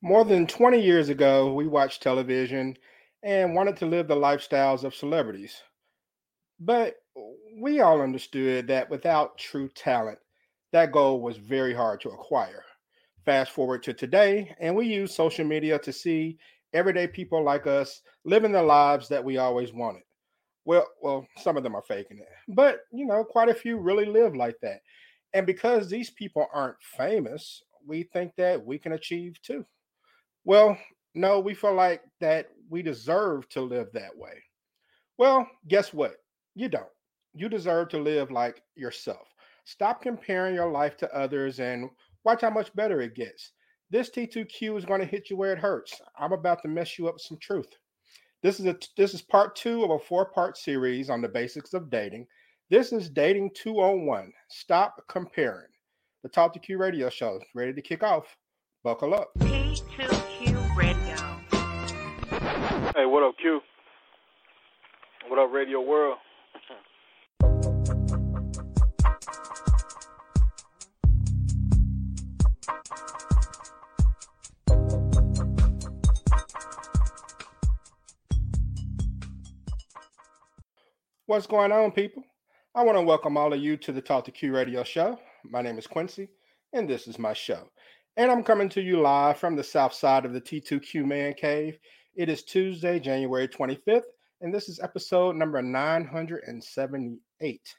More than 20 years ago, we watched television and wanted to live the lifestyles of celebrities. But we all understood that without true talent, that goal was very hard to acquire. Fast forward to today, and we use social media to see everyday people like us living the lives that we always wanted. Well, well, some of them are faking it, but you know, quite a few really live like that. And because these people aren't famous, we think that we can achieve too. Well, no, we feel like that we deserve to live that way. Well, guess what? You don't. You deserve to live like yourself. Stop comparing your life to others and watch how much better it gets. This T2Q is going to hit you where it hurts. I'm about to mess you up with some truth. This is a this is part 2 of a four-part series on the basics of dating. This is Dating 201. Stop comparing. The Talk to Q radio show is ready to kick off. Buckle up. T2Q Radio. Hey, what up, Q? What up, Radio World? What's going on, people? I want to welcome all of you to the Talk to Q radio show. My name is Quincy, and this is my show. And I'm coming to you live from the south side of the T2Q Man Cave. It is Tuesday, January 25th, and this is episode number 978.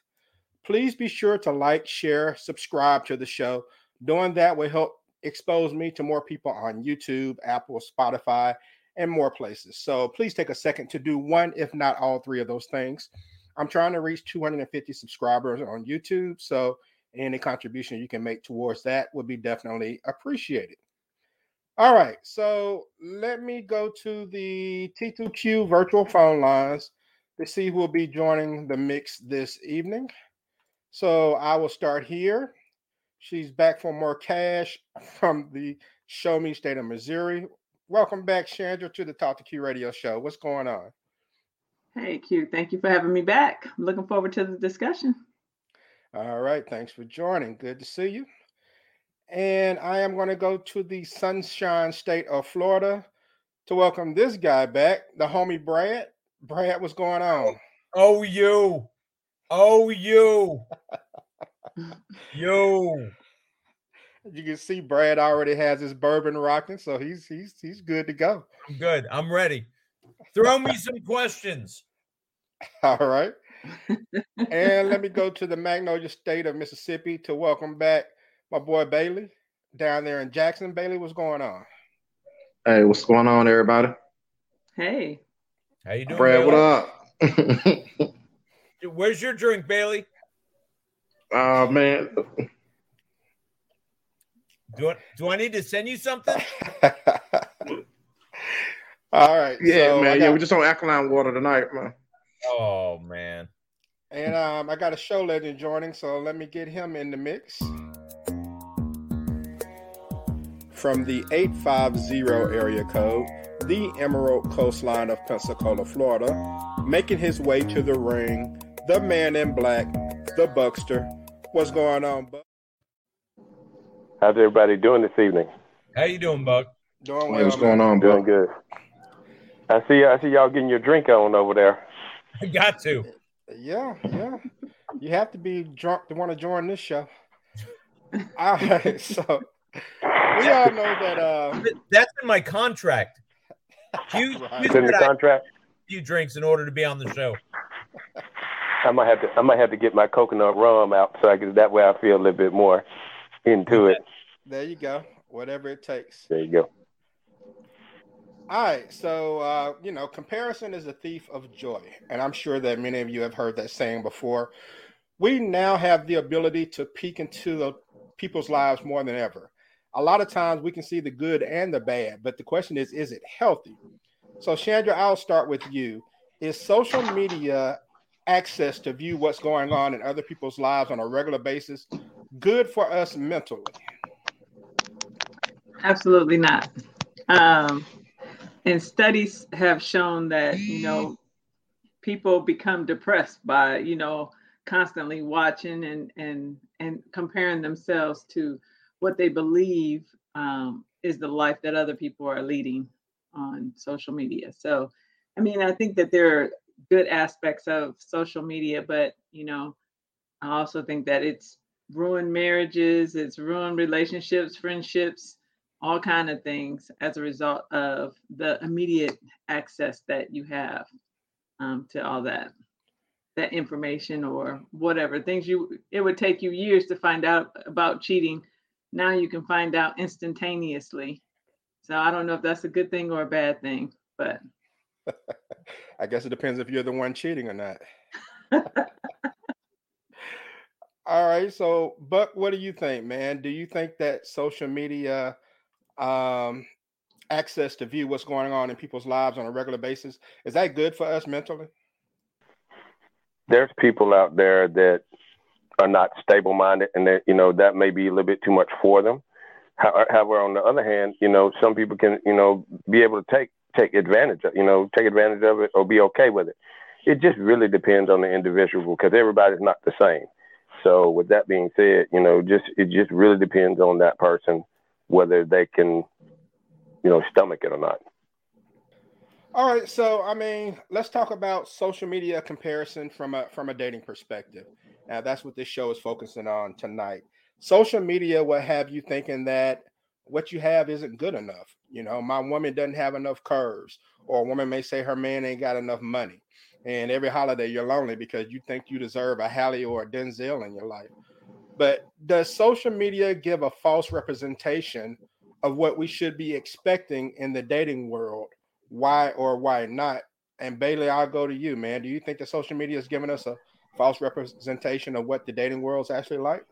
Please be sure to like, share, subscribe to the show. Doing that will help expose me to more people on YouTube, Apple, Spotify, and more places. So please take a second to do one, if not all three of those things. I'm trying to reach 250 subscribers on YouTube. So any contribution you can make towards that would be definitely appreciated. All right. So let me go to the T2Q virtual phone lines to see who will be joining the mix this evening. So I will start here. She's back for more cash from the Show Me State of Missouri. Welcome back, Chandra, to the Talk to Q radio show. What's going on? Hey, Q. Thank you for having me back. I'm looking forward to the discussion. All right. Thanks for joining. Good to see you. And I am going to go to the sunshine state of Florida to welcome this guy back, the homie Brad. Brad, what's going oh, on? Oh, you. Oh, you. you. You can see Brad already has his bourbon rocking, so he's he's he's good to go. I'm good. I'm ready. Throw me some questions. All right. And let me go to the Magnolia State of Mississippi to welcome back my boy Bailey down there in Jackson. Bailey, what's going on? Hey, what's going on, everybody? Hey. How you doing, Brad, Bailey? what up? Where's your drink, Bailey? uh man, Do I, do I need to send you something? All right. yeah, so I man, yeah, got- we just on alkaline water tonight, man. Oh man. And um, I got a show legend joining, so let me get him in the mix. From the 850 area code, the Emerald Coastline of Pensacola, Florida, making his way to the ring, the man in black, the Buckster. What's going on, Buck? How's everybody doing this evening? How you doing, Buck? Doing well. what's man. going on, Doing good. I see. I see y'all getting your drink on over there. I got to. Yeah, yeah. You have to be drunk to want to join this show. All right, so we all know that uh That's in my contract. You, Right. you It's in the said I contract. few drinks in order to be on the show. I might have to. I might have to get my coconut rum out so I can. That way, I feel a little bit more into it. there you go. Whatever it takes. There you go. All right, so uh, you know, comparison is a thief of joy, and I'm sure that many of you have heard that saying before. We now have the ability to peek into the people's lives more than ever. A lot of times we can see the good and the bad, but the question is, is it healthy? So, Chandra, I'll start with you. Is social media access to view what's going on in other people's lives on a regular basis good for us mentally? Absolutely not. Um, and studies have shown that, you know, people become depressed by, you know, constantly watching and and and comparing themselves to what they believe um, is the life that other people are leading on social media. So, I mean, I think that there are good aspects of social media, but you know, I also think that it's ruined marriages, it's ruined relationships, friendships, all kind of things as a result of the immediate access that you have um, to all that that information or whatever things you it would take you years to find out about cheating now you can find out instantaneously so i don't know if that's a good thing or a bad thing but I guess it depends if you're the one cheating or not. All right. So, Buck, what do you think, man? Do you think that social media um, access to view what's going on in people's lives on a regular basis is that good for us mentally? There's people out there that are not stable minded, and that you know that may be a little bit too much for them. However, on the other hand, you know some people can you know be able to take take advantage of, you know, take advantage of it or be okay with it. It just really depends on the individual because everybody's not the same. So with that being said, you know, just it just really depends on that person whether they can, you know, stomach it or not. All right, so I mean, let's talk about social media comparison from a from a dating perspective. Now, that's what this show is focusing on tonight. Social media will have you thinking that what you have isn't good enough. You know, my woman doesn't have enough curves, or a woman may say her man ain't got enough money. And every holiday you're lonely because you think you deserve a Halle or a Denzel in your life. But does social media give a false representation of what we should be expecting in the dating world? Why or why not? And Bailey, I'll go to you, man. Do you think that social media is giving us a false representation of what the dating world is actually like?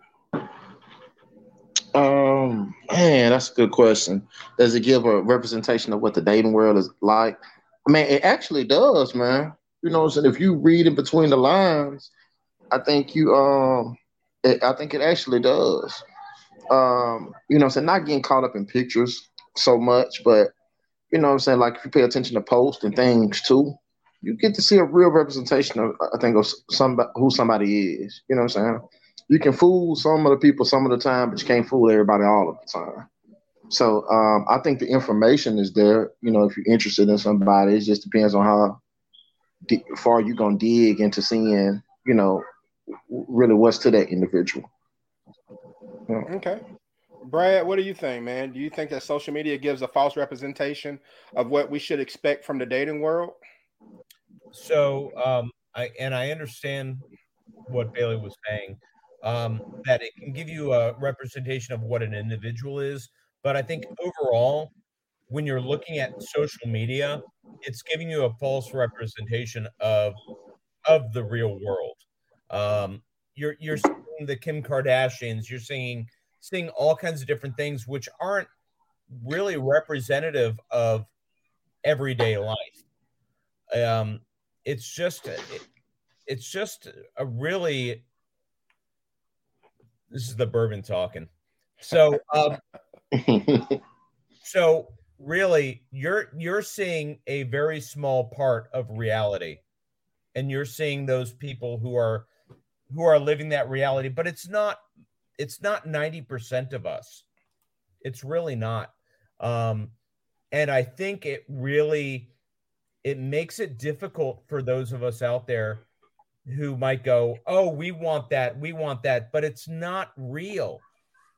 Um, man, that's a good question. Does it give a representation of what the dating world is like? I mean, it actually does, man. You know, so if you read in between the lines, I think you um, it, I think it actually does. Um, you know, so not getting caught up in pictures so much, but you know, I'm saying like if you pay attention to posts and things too, you get to see a real representation of I think of somebody who somebody is. You know what I'm saying? you can fool some of the people some of the time, but you can't fool everybody all of the time. So um, I think the information is there. You know, if you're interested in somebody, it just depends on how far you're gonna dig into seeing, you know, really what's to that individual. Yeah. Okay. Brad, what do you think, man? Do you think that social media gives a false representation of what we should expect from the dating world? So, um, I and I understand what Bailey was saying um, that it can give you a representation of what an individual is. But I think overall, when you're looking at social media, it's giving you a false representation of of the real world. Um, you're you're seeing the Kim Kardashians, you're seeing seeing all kinds of different things which aren't really representative of everyday life. Um, it's just it, it's just a really this is the bourbon talking. So, um, so really, you're you're seeing a very small part of reality, and you're seeing those people who are who are living that reality. But it's not it's not ninety percent of us. It's really not. Um, and I think it really it makes it difficult for those of us out there who might go, "Oh, we want that, we want that," but it's not real.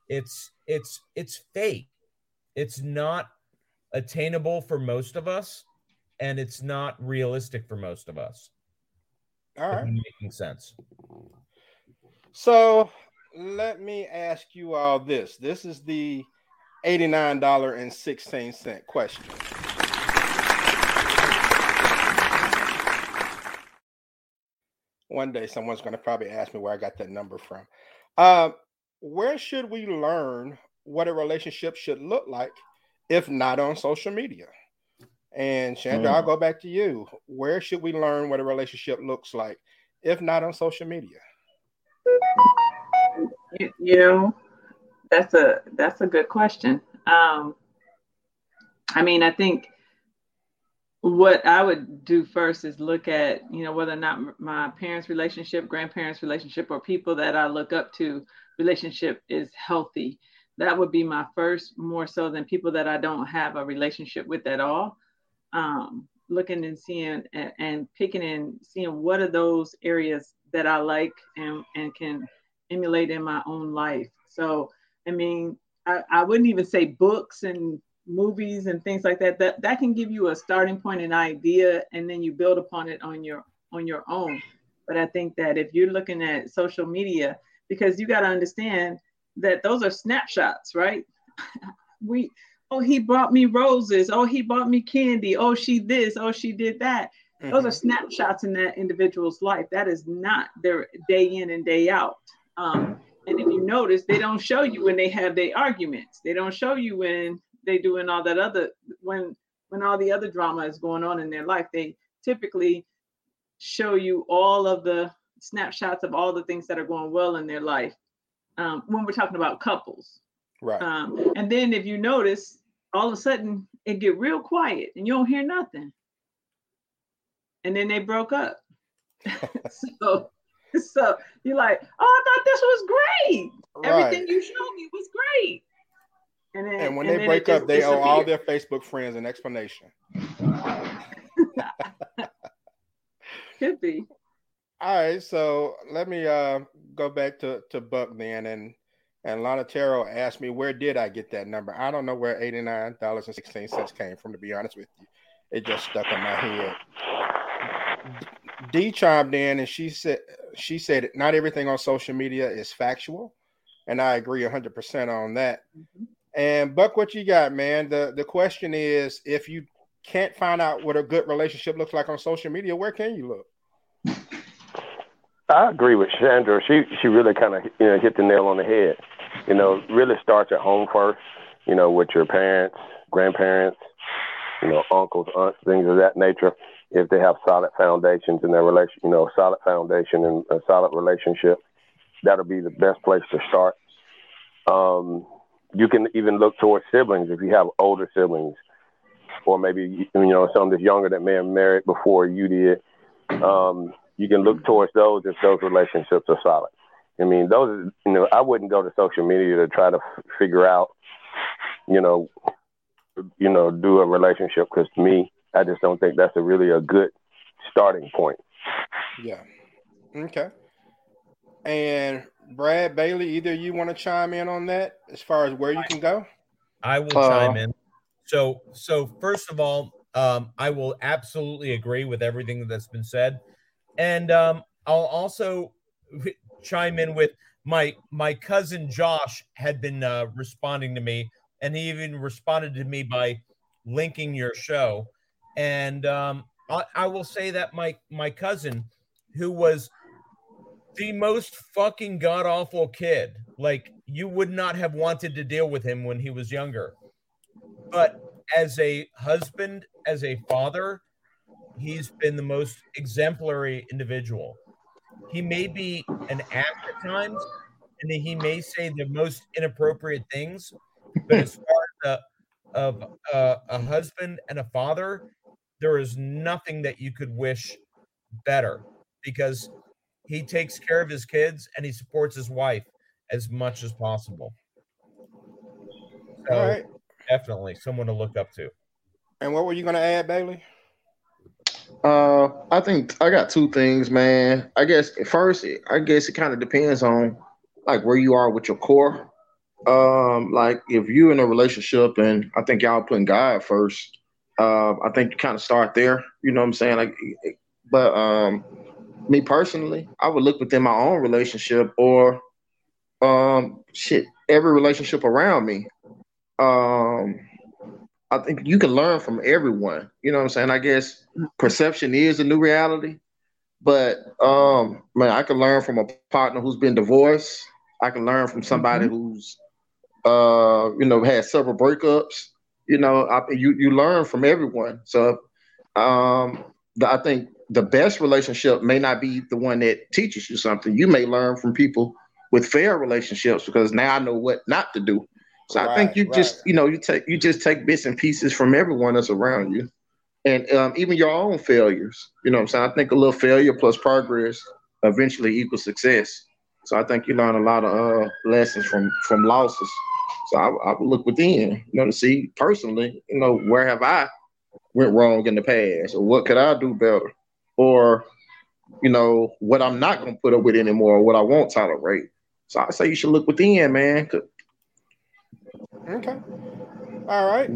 It's it's it's fake. It's not attainable for most of us, and it's not realistic for most of us. All right, making sense. So let me ask you all this. This is the eighty-nine dollar and sixteen cent question. one day someone's going to probably ask me where I got that number from. Uh, where should we learn what a relationship should look like if not on social media? And Chandra, mm. I'll go back to you. Where should we learn what a relationship looks like if not on social media? You, you know, that's a that's a good question. Um, I mean, I think what I would do first is look at, you know, whether or not my parents' relationship, grandparents' relationship, or people that I look up to relationship is healthy. that would be my first more so than people that I don't have a relationship with at all. Um, looking and seeing and, and picking and seeing what are those areas that I like and, and can emulate in my own life. So, I mean, I, I wouldn't even say books and movies and things like that. That that can give you a starting point, an idea, and then you build upon it on your on your own. But I think that if you're looking at social media, because you got to understand that those are snapshots, right? we oh he brought me roses, oh he bought me candy, oh she this, oh she did that. Mm-hmm. Those are mm-hmm. snapshots in that individual's life. That is not their day in and day out. Um, and if you notice, they don't show you when they have their arguments. They don't show you when they doing all that other when when all the other drama is going on in their life. They typically show you all of the snapshots of all the things that are going well in their life um, when we're talking about couples. Right. Um, and then if you notice, all of a sudden it get real quiet and you don't hear nothing. And then they broke up. so so you're like, oh, I thought this was great. Right. Everything you showed me was great. And, then, and when and they break up, they owe all their Facebook friends an explanation. Could be. All right, so let me uh, go back to, to Buck then, and and Lana Terrell asked me where did I get that number. I don't know where eighty nine dollars and sixteen cents came from. To be honest with you, it just stuck in my head. D chimed in and she said she said not everything on social media is factual, and I agree hundred percent on that. Mm-hmm. And Buck, what you got, man? The the question is, if you can't find out what a good relationship looks like on social media, where can you look? I agree with Chandra. She she really kind of you know hit the nail on the head. You know, really starts at home first. You know, with your parents, grandparents, you know, uncles, aunts, things of that nature. If they have solid foundations in their relation, you know, solid foundation and a solid relationship, that'll be the best place to start. Um, you can even look towards siblings if you have older siblings, or maybe you know some that's younger that may have married before you did. Um, you can look towards those if those relationships are solid. I mean, those, you know, I wouldn't go to social media to try to f- figure out, you know, you know, do a relationship because to me, I just don't think that's a really a good starting point. Yeah. Okay. And Brad Bailey, either you want to chime in on that as far as where you can go? I will uh, chime in. So, so first of all, um, I will absolutely agree with everything that's been said. And um, I'll also chime in with my my cousin Josh had been uh, responding to me, and he even responded to me by linking your show. And um, I, I will say that my my cousin, who was the most fucking god awful kid, like you would not have wanted to deal with him when he was younger, but as a husband, as a father, he's been the most exemplary individual. He may be an ass at times, and he may say the most inappropriate things, but as far as a, of a, a husband and a father, there is nothing that you could wish better because he takes care of his kids and he supports his wife as much as possible. So, All right. Definitely someone to look up to. And what were you going to add, Bailey? Uh, I think I got two things, man. I guess first, I guess it kind of depends on like where you are with your core. Um, like if you're in a relationship and I think y'all putting God first, uh, I think you kind of start there. You know what I'm saying? Like, but um, me personally, I would look within my own relationship or um, shit, every relationship around me. Um, I think you can learn from everyone. You know what I'm saying? I guess perception is a new reality. But um, man, I can learn from a partner who's been divorced. I can learn from somebody mm-hmm. who's uh, you know, had several breakups. You know, I, you you learn from everyone. So um, the, I think the best relationship may not be the one that teaches you something. You may learn from people with fair relationships because now I know what not to do. So right, I think you right. just, you know, you take you just take bits and pieces from everyone that's around you, and um, even your own failures. You know, what I'm saying I think a little failure plus progress eventually equals success. So I think you learn a lot of uh, lessons from from losses. So I, I would look within, you know, to see personally, you know, where have I went wrong in the past, or what could I do better, or you know, what I'm not gonna put up with anymore, or what I won't tolerate. So I say you should look within, man. Okay. All right.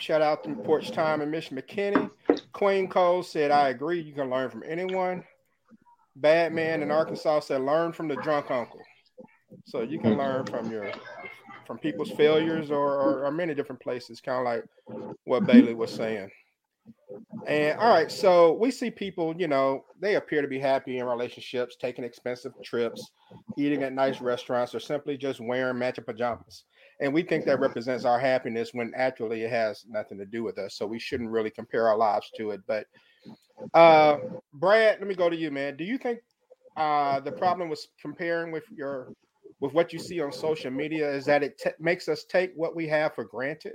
Shout out to Porch Time and Miss McKinney. Queen Cole said, I agree. You can learn from anyone. Bad Man in Arkansas said, learn from the drunk uncle. So you can hmm. learn from your from people's failures or, or, or many different places, kind of like what Bailey was saying. And all right, so we see people, you know, they appear to be happy in relationships, taking expensive trips, eating at nice restaurants, or simply just wearing matching pajamas. And we think that represents our happiness when actually it has nothing to do with us. So we shouldn't really compare our lives to it. But uh Brad, let me go to you, man. Do you think uh the problem with comparing with your with what you see on social media is that it t- makes us take what we have for granted?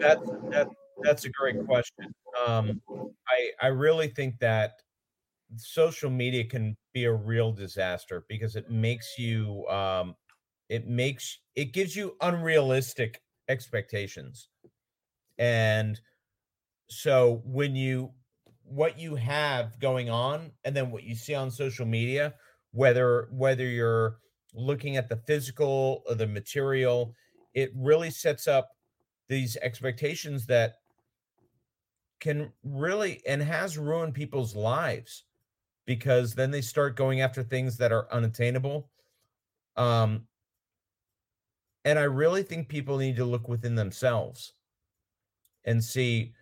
That's that, that's a great question. Um, I I really think that social media can be a real disaster because it makes you um, it makes it gives you unrealistic expectations, and so when you what you have going on and then what you see on social media whether whether you're looking at the physical or the material it really sets up these expectations that can really and has ruined people's lives because then they start going after things that are unattainable. Um and i really think people need to look within themselves and see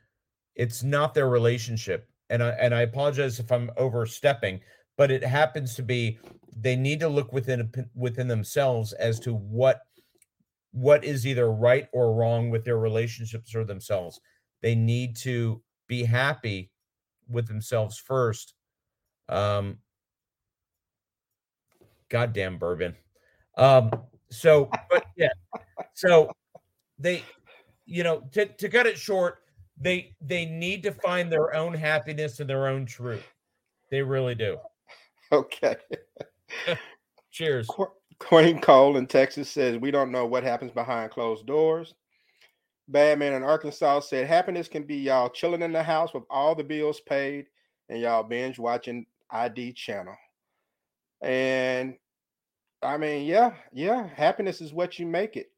it's not their relationship and i and i apologize if i'm overstepping but it happens to be they need to look within within themselves as to what what is either right or wrong with their relationships or themselves. They need to be happy with themselves first um goddamn bourbon. Um so but yeah so they you know to, to cut it short they they need to find their own happiness and their own truth they really do Okay. Cheers. Qu- Queen Cole in Texas says, We don't know what happens behind closed doors. Badman in Arkansas said, Happiness can be y'all chilling in the house with all the bills paid and y'all binge watching ID channel. And I mean, yeah, yeah, happiness is what you make it.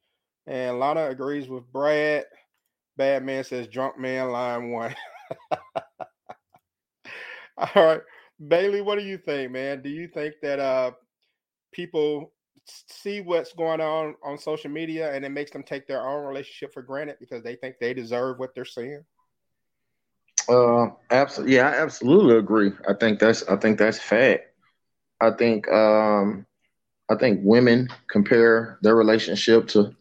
And Lana agrees with Brad. Bad man says, Drunk man, line one. all right. Bailey, what do you think, man? Do you think that uh people see what's going on on social media and it makes them take their own relationship for granted because they think they deserve what they're seeing? Uh, absolutely. Yeah, I absolutely agree. I think that's I think that's fact. I think um, I think women compare their relationship to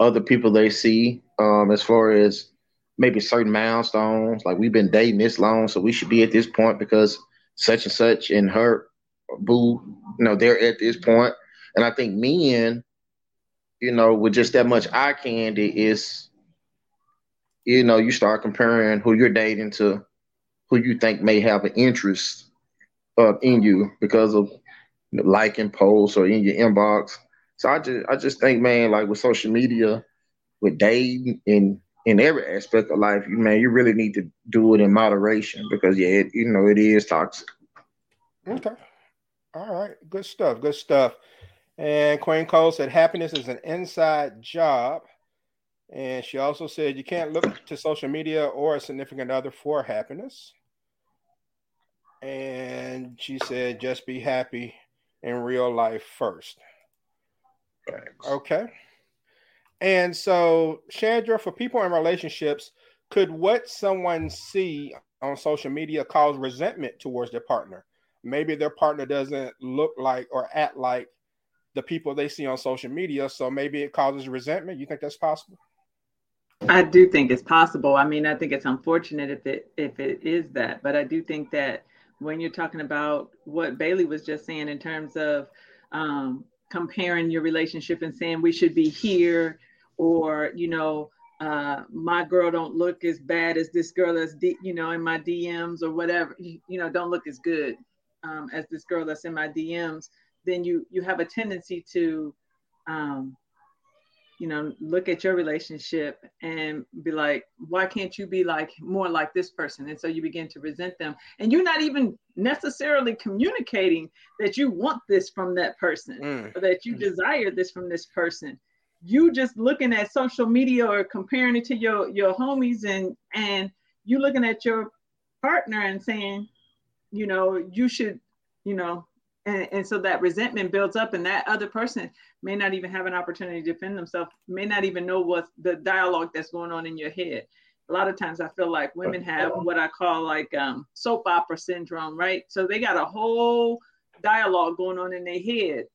other people they see um, as far as maybe certain milestones. Like we've been dating this long, so we should be at this point because such and such and her boo, you know, they're at this point. And I think men, you know, with just that much eye candy is, you know, you start comparing who you're dating to who you think may have an interest uh, in you because of liking posts or in your inbox. So I just I just think, man, like with social media, with dating and in every aspect of life, you man, you really need to do it in moderation because yeah, it, you know, it is toxic. Okay. All right. Good stuff. Good stuff. And Queen Cole said happiness is an inside job. And she also said you can't look to social media or a significant other for happiness. And she said just be happy in real life first. Thanks. Okay. And so, Chandra, for people in relationships, could what someone see on social media cause resentment towards their partner? Maybe their partner doesn't look like or act like the people they see on social media, so maybe it causes resentment. You think that's possible? I do think it's possible. I mean, I think it's unfortunate if it if it is that, but I do think that when you're talking about what Bailey was just saying in terms of um, comparing your relationship and saying we should be here or you know uh, my girl don't look as bad as this girl that's D, you know in my DMs or whatever you, you know don't look as good um, as this girl that's in my DMs then you you have a tendency to um, you know, look at your relationship and be like, why can't you be like more like this person? And so you begin to resent them. And you're not even necessarily communicating that you want this from that person Mm. or that you desire this from this person. You just looking at social media or comparing it to your your homies and and you looking at your partner and saying, you know, you should, you know, and, and so that resentment builds up and that other person may not even have an opportunity to defend themselves, may not even know what the dialogue that's going on in your head. A lot of times I feel like women have what I call like um, soap opera syndrome, right? So they got a whole dialogue going on in their head.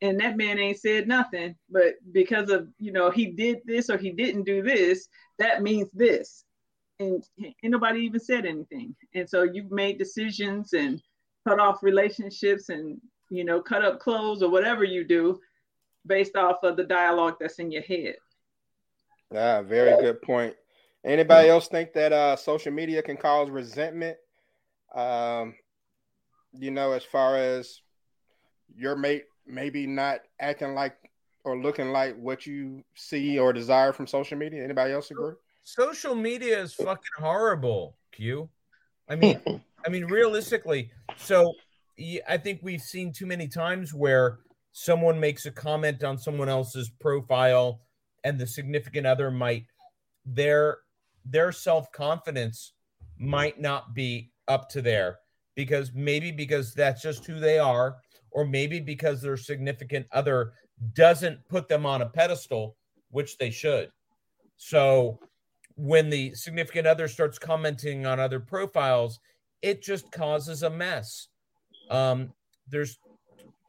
And that man ain't said nothing, but because of, you know, he did this or he didn't do this, that means this. And ain't nobody even said anything. And so you've made decisions and cut off relationships and, you know, cut up clothes or whatever you do based off of the dialogue that's in your head. Ah, very good point. Anybody else think that uh, social media can cause resentment? Um, you know, as far as your mate maybe not acting like or looking like what you see or desire from social media. Anybody else agree? social media is fucking horrible q i mean i mean realistically so I think we've seen too many times where someone makes a comment on someone else's profile and the significant other might their their self-confidence might not be up to there because maybe because that's just who they are or maybe because their significant other doesn't put them on a pedestal which they should. So when the significant other starts commenting on other profiles, it just causes a mess. Um, there's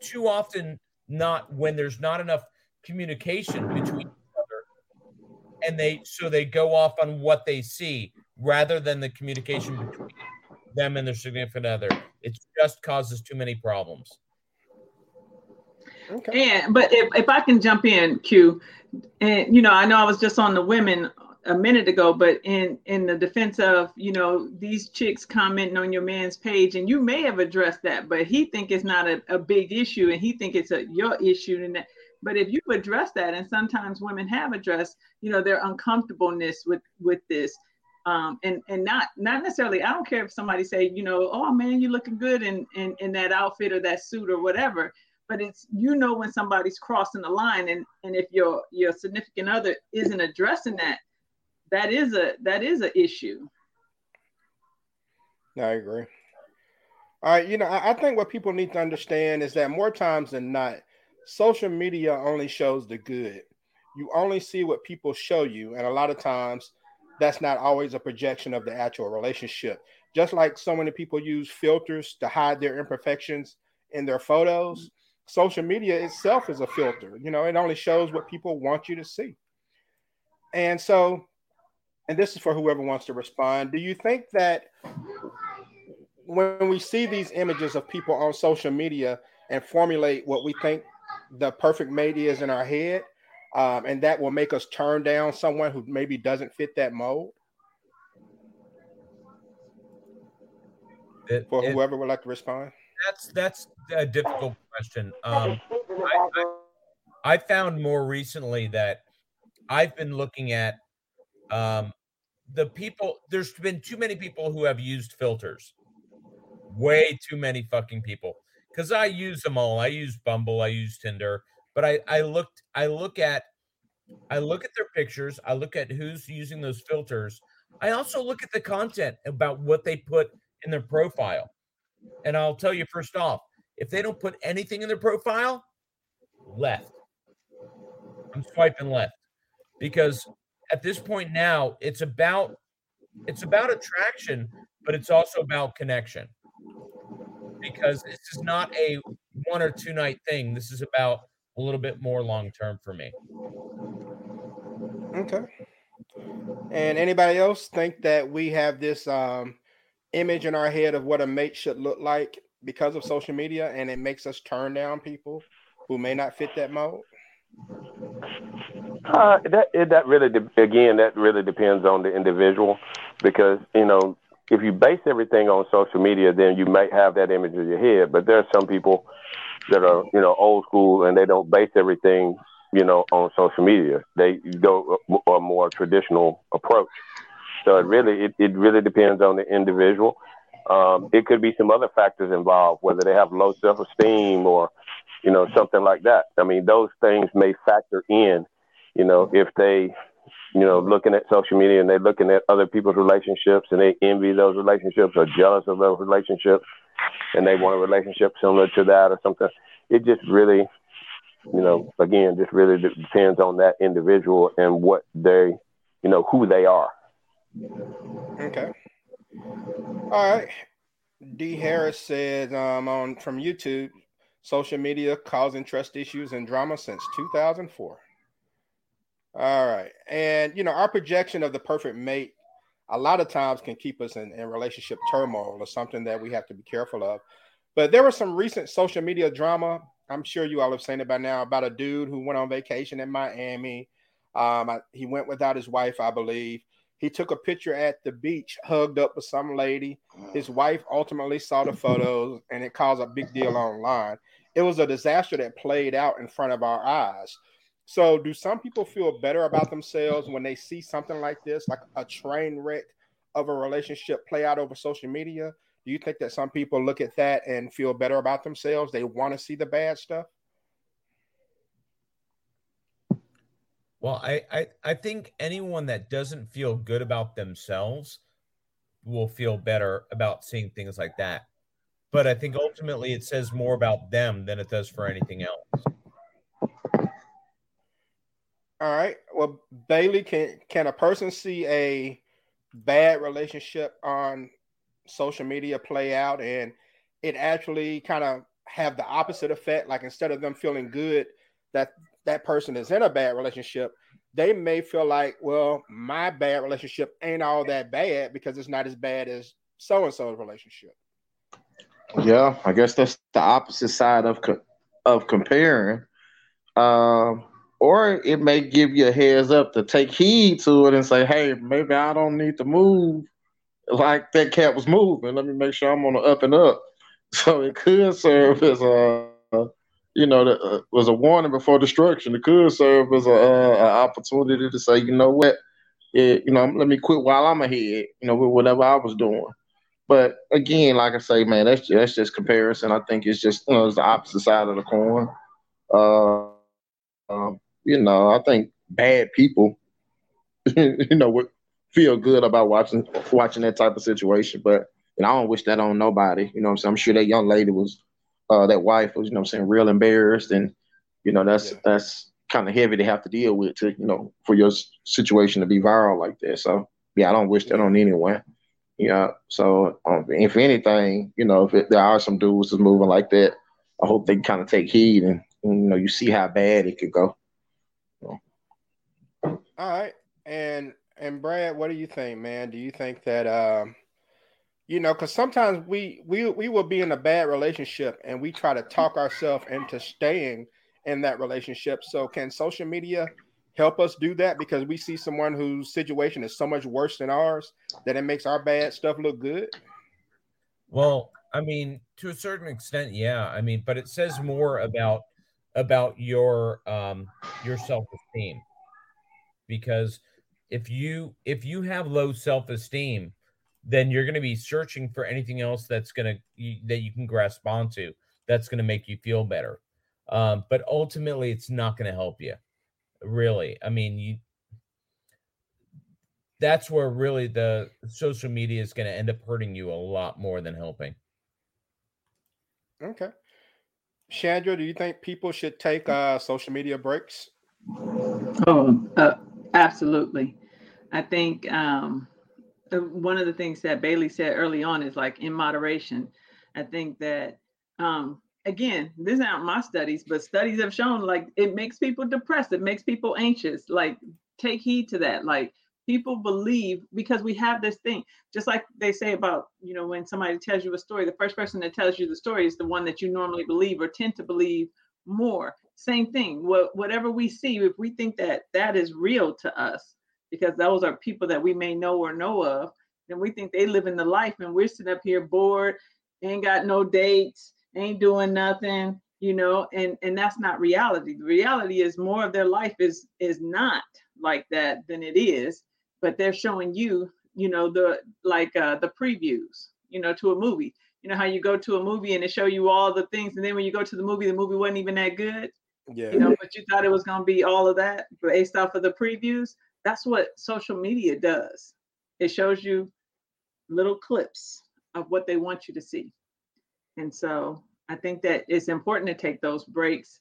too often not when there's not enough communication between each other, and they so they go off on what they see rather than the communication between them and their significant other. It just causes too many problems. Okay. And but if, if I can jump in, Q, and you know, I know I was just on the women a minute ago, but in in the defense of you know these chicks commenting on your man's page, and you may have addressed that, but he think it's not a, a big issue, and he think it's a your issue, and that. But if you address that, and sometimes women have addressed, you know, their uncomfortableness with with this, um, and and not not necessarily. I don't care if somebody say, you know, oh man, you looking good in in in that outfit or that suit or whatever but it's you know when somebody's crossing the line and and if your your significant other isn't addressing that that is a that is an issue I agree. All right, you know, I, I think what people need to understand is that more times than not, social media only shows the good. You only see what people show you, and a lot of times that's not always a projection of the actual relationship. Just like so many people use filters to hide their imperfections in their photos, social media itself is a filter. You know, it only shows what people want you to see. And so, and this is for whoever wants to respond. Do you think that when we see these images of people on social media and formulate what we think the perfect mate is in our head, um, and that will make us turn down someone who maybe doesn't fit that mold? It- For it- whoever would like to respond. that's that's a difficult question. Um, I, I, I found more recently that I've been looking at um, the people. There's been too many people who have used filters. Way mm-hmm. too many fucking people. Because I use them all. I use Bumble. I use Tinder. But I I looked. I look at. I look at their pictures. I look at who's using those filters. I also look at the content about what they put in their profile. And I'll tell you first off, if they don't put anything in their profile, left. I'm swiping left because at this point now it's about it's about attraction, but it's also about connection. Because this is not a one or two night thing. This is about a little bit more long term for me. Okay. And anybody else think that we have this um, image in our head of what a mate should look like because of social media, and it makes us turn down people who may not fit that mold? Uh, that that really de- again that really depends on the individual because you know if you base everything on social media, then you might have that image in your head. But there are some people that are you know old school and they don't base everything you know, on social media. They go a, a more traditional approach. So it really it, it really depends on the individual. Um, it could be some other factors involved, whether they have low self esteem or, you know, something like that. I mean, those things may factor in, you know, if they, you know, looking at social media and they're looking at other people's relationships and they envy those relationships or jealous of those relationships and they want a relationship similar to that or something. It just really, you know, again, just really depends on that individual and what they, you know, who they are. Okay. All right. D. Harris said um, on from YouTube, social media causing trust issues and drama since 2004. All right. And, you know, our projection of the perfect mate a lot of times can keep us in, in relationship turmoil or something that we have to be careful of. But there was some recent social media drama. I'm sure you all have seen it by now about a dude who went on vacation in Miami. Um, I, he went without his wife, I believe. He took a picture at the beach, hugged up with some lady. His wife ultimately saw the photos, and it caused a big deal online. It was a disaster that played out in front of our eyes. So, do some people feel better about themselves when they see something like this, like a train wreck of a relationship play out over social media? Do you think that some people look at that and feel better about themselves? They want to see the bad stuff? Well, I, I, I think anyone that doesn't feel good about themselves will feel better about seeing things like that. But I think ultimately it says more about them than it does for anything else. All right. Well, Bailey, can can a person see a bad relationship on social media play out and it actually kind of have the opposite effect? Like instead of them feeling good that that person is in a bad relationship, they may feel like, well, my bad relationship ain't all that bad because it's not as bad as so and so's relationship. Yeah, I guess that's the opposite side of co- of comparing. Um, or it may give you a heads up to take heed to it and say, hey, maybe I don't need to move like that cat was moving. Let me make sure I'm on the up and up. So it could serve as a you know, that uh, was a warning before destruction. It could serve as a, uh, opportunity to say, you know what, it, you know, let me quit while I'm ahead, you know, with whatever I was doing. But again, like I say, man, that's that's just comparison. I think it's just you know, it's the opposite side of the coin. Uh, um, you know, I think bad people, you know, would feel good about watching watching that type of situation. But and I don't wish that on nobody. You know, I'm I'm sure that young lady was uh, that wife was, you know I'm saying, real embarrassed. And, you know, that's, yeah. that's kind of heavy to have to deal with to, you know, for your situation to be viral like that. So, yeah, I don't wish that on anyone. Yeah. So, um, if anything, you know, if it, there are some dudes that's moving like that, I hope they kind of take heed and, and, you know, you see how bad it could go. So. All right. And, and Brad, what do you think, man? Do you think that, um, you know because sometimes we we we will be in a bad relationship and we try to talk ourselves into staying in that relationship. So can social media help us do that? Because we see someone whose situation is so much worse than ours that it makes our bad stuff look good. Well i mean to a certain extent yeah. I mean but it says more about about your um your self-esteem. Because if you if you have low self-esteem then you're going to be searching for anything else that's going to that you can grasp onto that's going to make you feel better. Um, but ultimately it's not going to help you really. I mean you that's where really the social media is going to end up hurting you a lot more than helping. Okay. Chandra do you think people should take uh, social media breaks? Oh uh, absolutely. I think um one of the things that Bailey said early on is like in moderation. I think that um again, this aren't my studies, but studies have shown like it makes people depressed, it makes people anxious. Like take heed to that. Like people believe because we have this thing, just like they say about, you know, when somebody tells you a story, the first person that tells you the story is the one that you normally believe or tend to believe more. Same thing. What whatever we see, if we think that that is real to us, because those are people that we may know or know of, and we think they live in the life, and we're sitting up here bored, ain't got no dates, ain't doing nothing, you know, and and that's not reality. The reality is more of their life is is not like that than it is, but they're showing you, you know, the like uh the previews, you know, to a movie. You know how you go to a movie and they show you all the things, and then when you go to the movie, the movie wasn't even that good. Yeah. You know, but you thought it was gonna be all of that based off of the previews. That's what social media does. It shows you little clips of what they want you to see. And so I think that it's important to take those breaks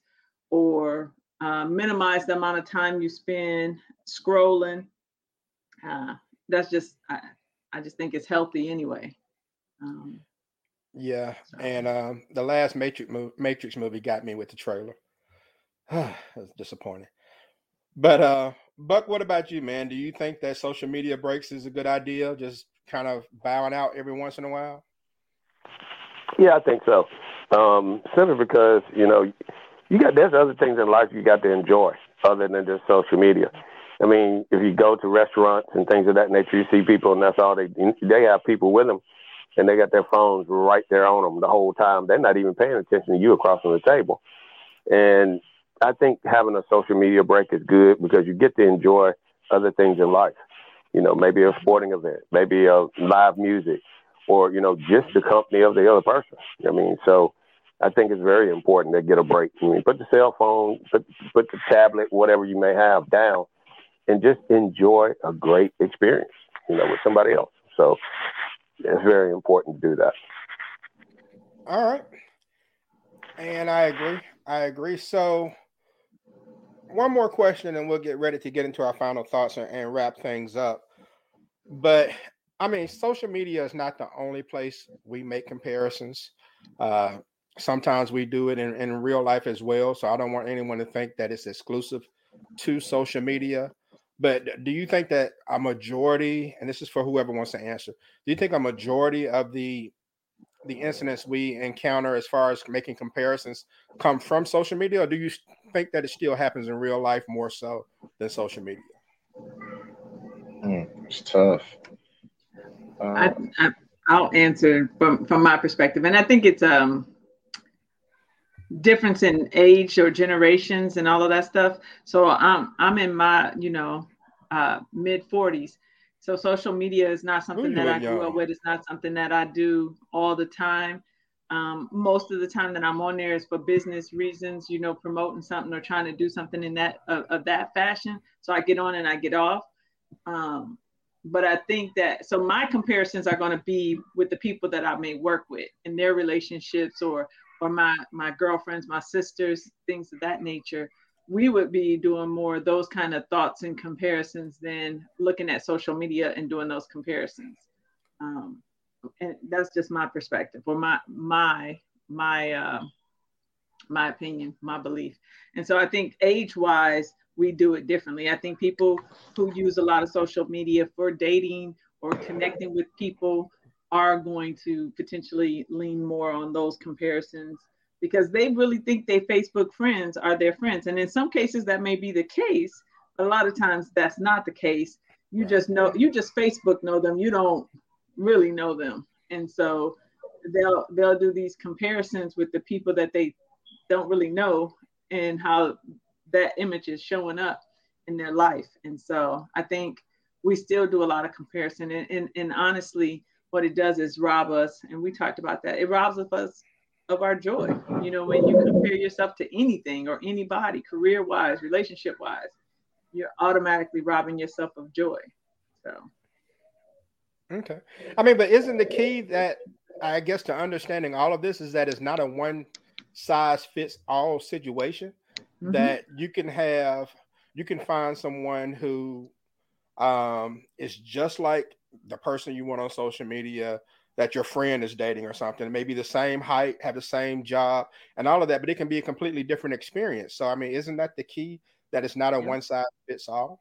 or uh, minimize the amount of time you spend scrolling. Uh, that's just, I, I just think it's healthy anyway. Um, Yeah, so, and um, the last Matrix movie, Matrix movie got me with the trailer. it was disappointing. But uh, Buck, what about you, man? Do you think that social media breaks is a good idea? Just kind of bowing out every once in a while. Yeah, I think so. Um, simply because you know you got there's other things in life you got to enjoy other than just social media. I mean, if you go to restaurants and things of that nature, you see people, and that's all they they have people with them, and they got their phones right there on them the whole time. They're not even paying attention to you across from the table. And I think having a social media break is good because you get to enjoy other things in life. You know, maybe a sporting event, maybe a live music, or you know, just the company of the other person. I mean, so I think it's very important to get a break. I mean, put the cell phone, put put the tablet, whatever you may have down, and just enjoy a great experience. You know, with somebody else. So it's very important to do that. All right, and I agree. I agree. So one more question, and we'll get ready to get into our final thoughts and, and wrap things up. But I mean, social media is not the only place we make comparisons. Uh, sometimes we do it in, in real life as well. So I don't want anyone to think that it's exclusive to social media. But do you think that a majority, and this is for whoever wants to answer, do you think a majority of the the incidents we encounter as far as making comparisons come from social media, or do you think that it still happens in real life more so than social media? Mm, it's tough. I, Um, I I'll answer from from my perspective, and I think it's um difference in age or generations and all of that stuff. So I'm I'm in my you know uh, mid 40s. So social media is not something you that look I grew young. up with. It's not something that I do all the time. Um, most of the time that I'm on there is for business reasons, you know, promoting something or trying to do something in that of, of that fashion. So I get on and I get off. Um, but I think that so my comparisons are going to be with the people that I may work with in their relationships or or my my girlfriends, my sisters, things of that nature. We would be doing more those kind of thoughts and comparisons than looking at social media and doing those comparisons. Um, and that's just my perspective or my my my uh, my opinion, my belief. And so I think age wise, we do it differently. I think people who use a lot of social media for dating or connecting with people are going to potentially lean more on those comparisons because they really think their Facebook friends are their friends. And in some cases, that may be the case. But a lot of times, that's not the case. You just know, you just Facebook know them. You don't really know them. And so they'll they'll do these comparisons with the people that they don't really know and how that image is showing up in their life. And so I think we still do a lot of comparison. And, and, and honestly, what it does is rob us. And we talked about that. It robs of us of our joy. You know, when you compare yourself to anything or anybody, career wise, relationship wise, you're automatically robbing yourself of joy. So Okay. I mean, but isn't the key that I guess to understanding all of this is that it's not a one size fits all situation. mhm. That you can have, you can find someone who um, is just like the person you want on social media that your friend is dating or something. Maybe the same height, have the same job, and all of that, but it can be a completely different experience. So, I mean, isn't that the key that it's not a Yeah. one size fits all?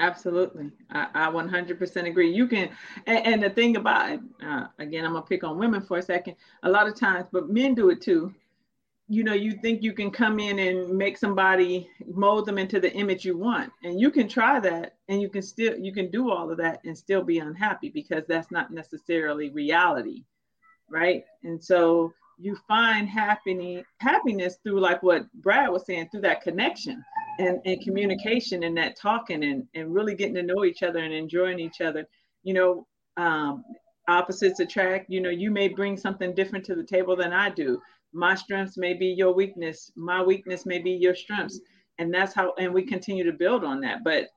Absolutely. I, I 100% agree. You can, and, and the thing about it, uh, again, I'm going to pick on women for a second. A lot of times, but men do it too. You know, you think you can come in and make somebody mold them into the image you want. And you can try that and you can still, you can do all of that and still be unhappy because that's not necessarily reality. Right. And so you find happiness happiness through like what Brad was saying through that connection and, and communication and that talking and, and really getting to know each other and enjoying each other. You know, um, opposites attract. You know, you may bring something different to the table than I do. My strengths may be your weakness. My weakness may be your strengths. And that's how, and we continue to build on that. But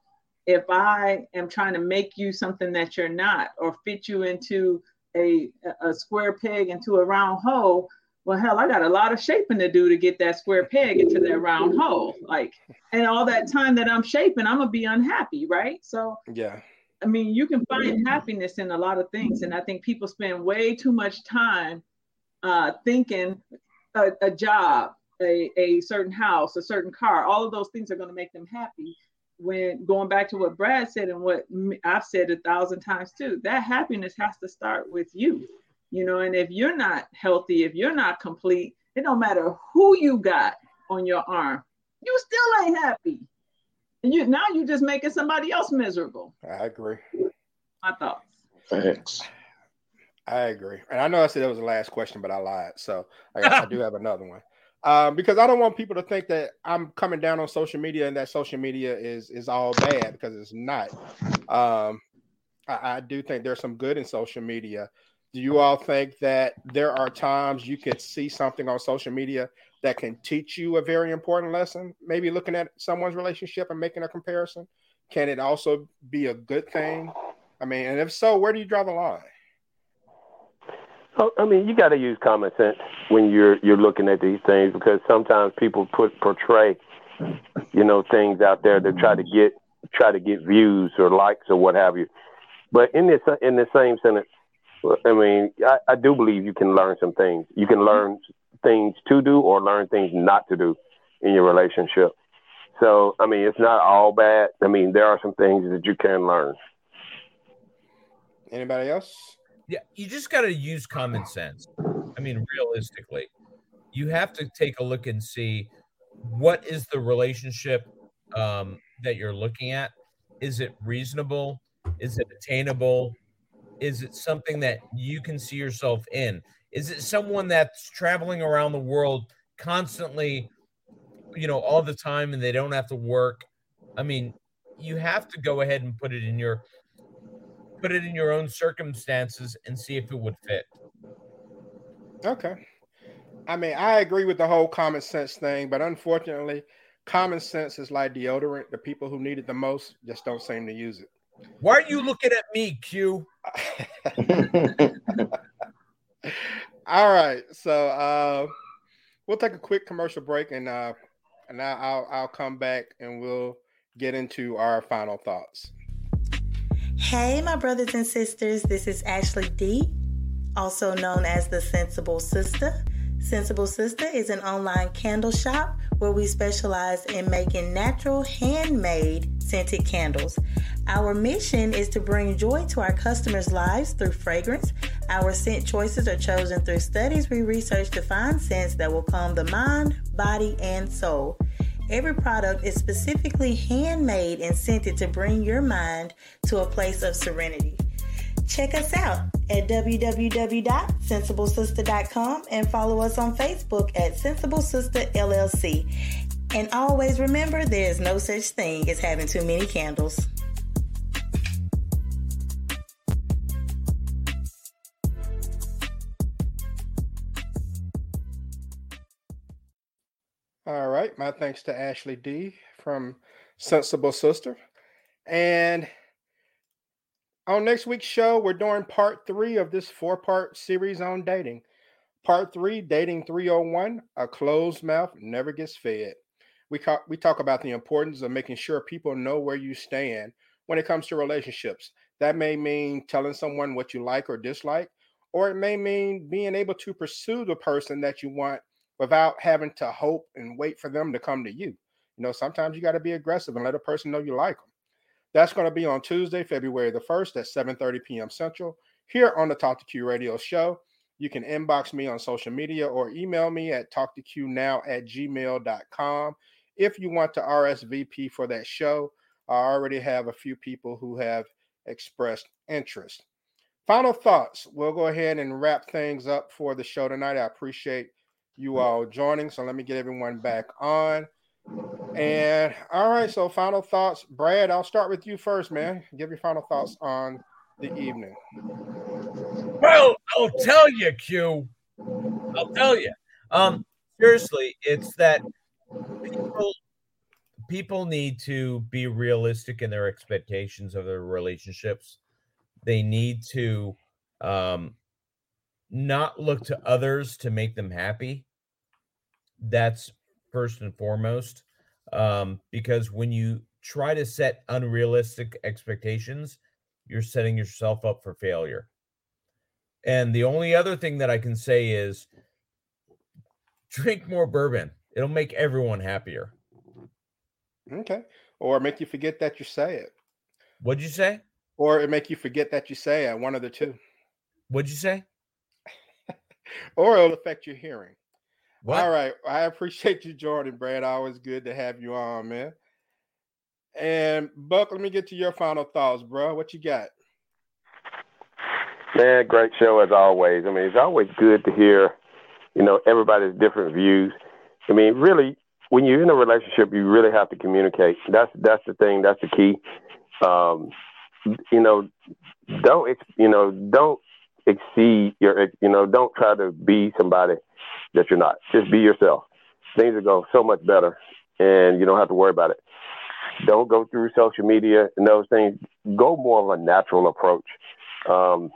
if I am trying to make you something that you're not or fit you into a, a square peg into a round hole, well, hell, I got a lot of shaping to do to get that square peg into that round hole. Like, and all that time that I'm shaping, I'm gonna be unhappy, right? So, yeah. I mean, you can find happiness in a lot of things, and I think people spend way too much time uh, thinking a, a job, a, a certain house, a certain car, all of those things are going to make them happy when going back to what Brad said and what I've said a thousand times too, that happiness has to start with you, you know. And if you're not healthy, if you're not complete, it don't matter who you got on your arm, you still ain't happy. And you now you're just making somebody else miserable. I agree. My thoughts. Thanks. I agree. And I know I said that was the last question, but I lied. So I, I do have another one um, because I don't want people to think that I'm coming down on social media and that social media is is all bad because it's not. Um, I, I do think there's some good in social media. Do you all think that there are times you could see something on social media that can teach you a very important lesson? Maybe looking at someone's relationship and making a comparison. Can it also be a good thing? I mean, and if so, where do you draw the line? Oh, I mean, you got to use common sense when you're you're looking at these things because sometimes people put portray, you know, things out there to try to get try to get views or likes or what have you. But in this in the same sentence, I mean, I, I do believe you can learn some things. You can learn things to do or learn things not to do in your relationship. So, I mean, it's not all bad. I mean, there are some things that you can learn. Anybody else? Yeah, you just got to use common sense. I mean, realistically, you have to take a look and see what is the relationship um, that you're looking at. Is it reasonable? Is it attainable? Is it something that you can see yourself in? Is it someone that's traveling around the world constantly, you know, all the time and they don't have to work? I mean, you have to go ahead and put it in your put it in your own circumstances and see if it would fit. Okay. I mean, I agree with the whole common sense thing, but unfortunately, common sense is like deodorant. The people who need it the most just don't seem to use it. Why are you looking at me, Q? All right. So uh, we'll take a quick commercial break and uh, and I'll I'll come back and we'll get into our final thoughts. Hey, my brothers and sisters, this is Ashley D, also known as the Sensible Sister. Sensible Sister is an online candle shop where we specialize in making natural, handmade scented candles. Our mission is to bring joy to our customers' lives through fragrance. Our scent choices are chosen through studies we research to find scents that will calm the mind, body, and soul. Every product is specifically handmade and scented to bring your mind to a place of serenity. Check us out at www.sensiblesister.com and follow us on Facebook at Sensible Sister LLC. And always remember there is no such thing as having too many candles. All right. My thanks to Ashley D from Sensible Sister. And on next week's show, we're doing part three of this four part series on dating. Part three, Dating 301, a closed mouth never gets fed. We, ca- we talk about the importance of making sure people know where you stand when it comes to relationships. That may mean telling someone what you like or dislike, or it may mean being able to pursue the person that you want without having to hope and wait for them to come to you. You know, sometimes you got to be aggressive and let a person know you like them. That's going to be on Tuesday, February the 1st at 7:30 p.m. Central here on the Talk to Q Radio show. You can inbox me on social media or email me at talktoqnow at gmail.com. If you want to RSVP for that show, I already have a few people who have expressed interest. final thoughts. We'll go ahead and wrap things up for the show tonight. I appreciate you all joining. So let me get everyone back on. And all right, so final thoughts. Brad, I'll start with you first, man. Give your final thoughts on the evening. Well, I'll tell you, Q. I'll tell you. Um, seriously, it's that people people need to be realistic in their expectations of their relationships. They need to um, not look to others to make them happy. That's first and foremost. Um, because when you try to set unrealistic expectations, you're setting yourself up for failure. And the only other thing that I can say is drink more bourbon. It'll make everyone happier. Okay. Or make you forget that you say it. What'd you say? Or it make you forget that you say it. One of the two. What'd you say? or it'll affect your hearing. What? All right. I appreciate you, Jordan, Brad. Always good to have you on, man. And Buck, let me get to your final thoughts, bro. What you got? Man, great show as always. I mean, it's always good to hear, you know, everybody's different views. I mean, really, when you're in a relationship, you really have to communicate. That's that's the thing. That's the key. Um, you know, don't you know don't exceed your you know don't try to be somebody that you're not. Just be yourself. Things will go so much better, and you don't have to worry about it. Don't go through social media and those things. Go more of a natural approach, um,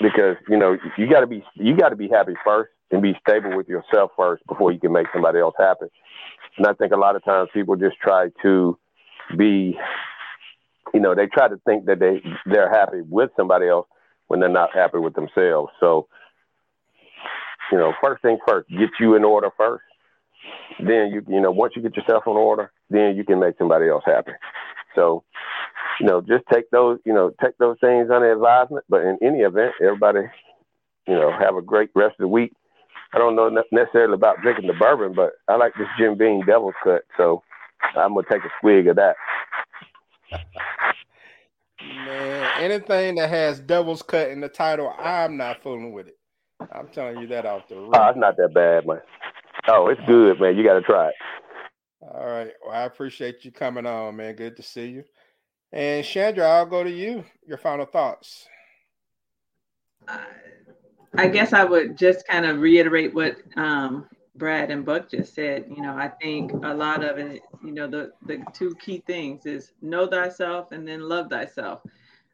because you know you got to be you got to be happy first and be stable with yourself first before you can make somebody else happy. And I think a lot of times people just try to be, you know, they try to think that they they're happy with somebody else when they're not happy with themselves. So, you know, first thing first, get you in order first. Then you you know once you get yourself in order, then you can make somebody else happy. So, you know, just take those you know take those things under advisement. But in any event, everybody, you know, have a great rest of the week. I don't know necessarily about drinking the bourbon, but I like this Jim Beam Devil's Cut, so I'm gonna take a swig of that. Man, anything that has Devil's Cut in the title, I'm not fooling with it. I'm telling you that off the rip. Oh, it's not that bad, man. Oh, it's good, man. You got to try it. All right. Well, I appreciate you coming on, man. Good to see you. And Chandra, I'll go to you. Your final thoughts. Uh, I guess I would just kind of reiterate what um, Brad and Buck just said. You know, I think a lot of it, you know, the, the two key things is know thyself and then love thyself.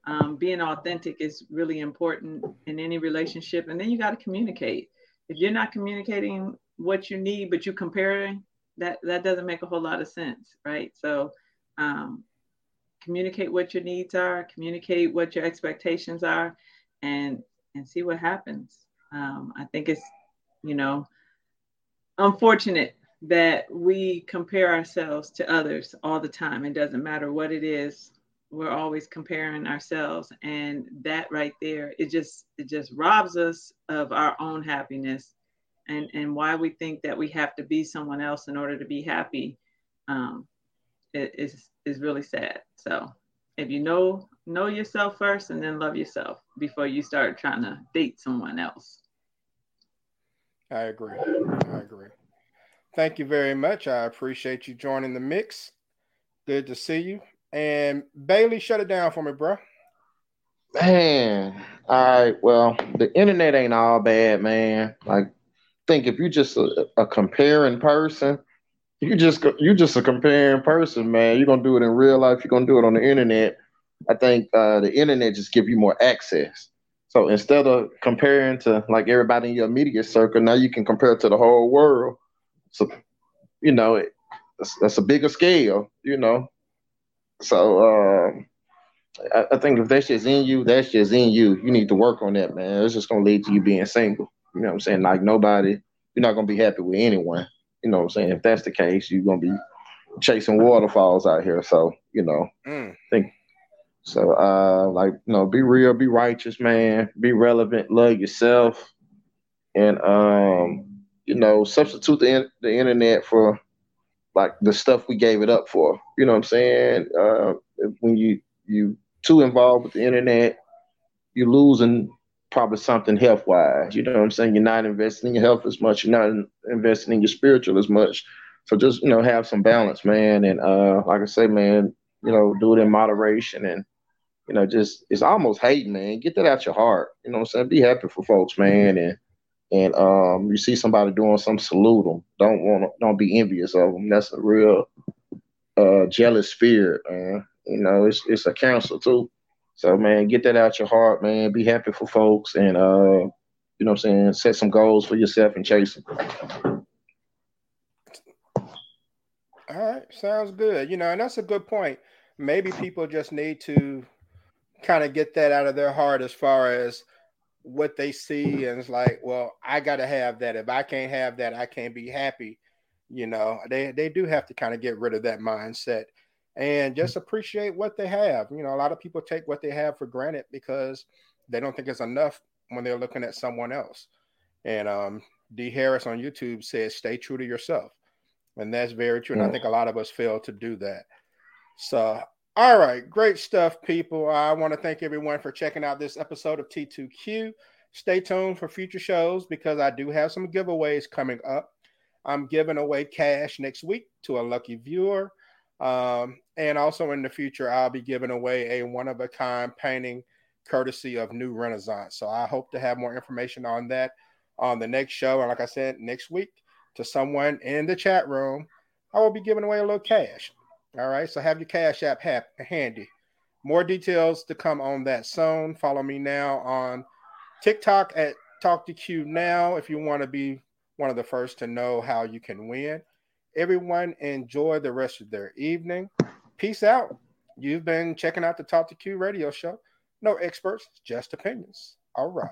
Um, being authentic is really important in any relationship. And then you got to communicate. If you're not communicating what you need, but you comparing, that, that doesn't make a whole lot of sense, right? So um, communicate what your needs are, communicate what your expectations are, and and see what happens. Um, I think it's, you know, unfortunate that we compare ourselves to others all the time. It doesn't matter what it is. We're always comparing ourselves, and that right there, it just it just robs us of our own happiness, and and why we think that we have to be someone else in order to be happy, um, is is really sad. So if you know know yourself first and then love yourself before you start trying to date someone else. I agree. I agree. Thank you very much. I appreciate you joining the mix. Good to see you. And Bailey, shut it down for me, bro. Man, all right. Well, the internet ain't all bad, man. Like, think if you just a, a comparing person, you just you just a comparing person, man. You're gonna do it in real life. You're gonna do it on the internet. I think uh, the internet just give you more access. So instead of comparing to like everybody in your immediate circle, now you can compare to the whole world. So, you know, it, that's, that's a bigger scale, you know. So um, I, I, think if that's just in you, that's just in you. You need to work on that, man. It's just gonna lead to you being single. You know what I'm saying? Like nobody, you're not gonna be happy with anyone. You know what I'm saying? If that's the case, you're gonna be chasing waterfalls out here. So, you know, mm. think so uh like you know, be real, be righteous, man, be relevant, love yourself, and um, you know, substitute the the internet for like the stuff we gave it up for. You know what I'm saying? Uh when you you too involved with the internet, you're losing probably something health wise. You know what I'm saying? You're not investing in your health as much. You're not investing in your spiritual as much. So just you know have some balance, man. And uh, like I say, man, you know do it in moderation and you know just it's almost hate, man. Get that out your heart. You know what I'm saying? Be happy for folks, man. And and um, you see somebody doing something, salute them. Don't want to, don't be envious of them. That's a real uh, jealous spirit, man. You know, it's it's a cancer too. So man, get that out your heart, man. Be happy for folks and uh, you know what I'm saying, set some goals for yourself and chase them. All right, sounds good. You know, and that's a good point. Maybe people just need to kind of get that out of their heart as far as what they see and it's like, well, I got to have that. If I can't have that, I can't be happy. You know, they they do have to kind of get rid of that mindset and just appreciate what they have. You know, a lot of people take what they have for granted because they don't think it's enough when they're looking at someone else. And um, D. Harris on YouTube says, "Stay true to yourself," and that's very true. And I think a lot of us fail to do that. So, all right, great stuff, people. I want to thank everyone for checking out this episode of T2Q. Stay tuned for future shows because I do have some giveaways coming up. I'm giving away cash next week to a lucky viewer. Um, and also in the future, I'll be giving away a one of a kind painting courtesy of New Renaissance. So I hope to have more information on that on the next show. And like I said, next week to someone in the chat room, I will be giving away a little cash. All right. So have your cash app handy. More details to come on that soon. Follow me now on TikTok at Talk to Q now if you want to be one of the first to know how you can win. Everyone enjoy the rest of their evening. Peace out. You've been checking out the Talk to Q radio show. No experts, just opinions. All right.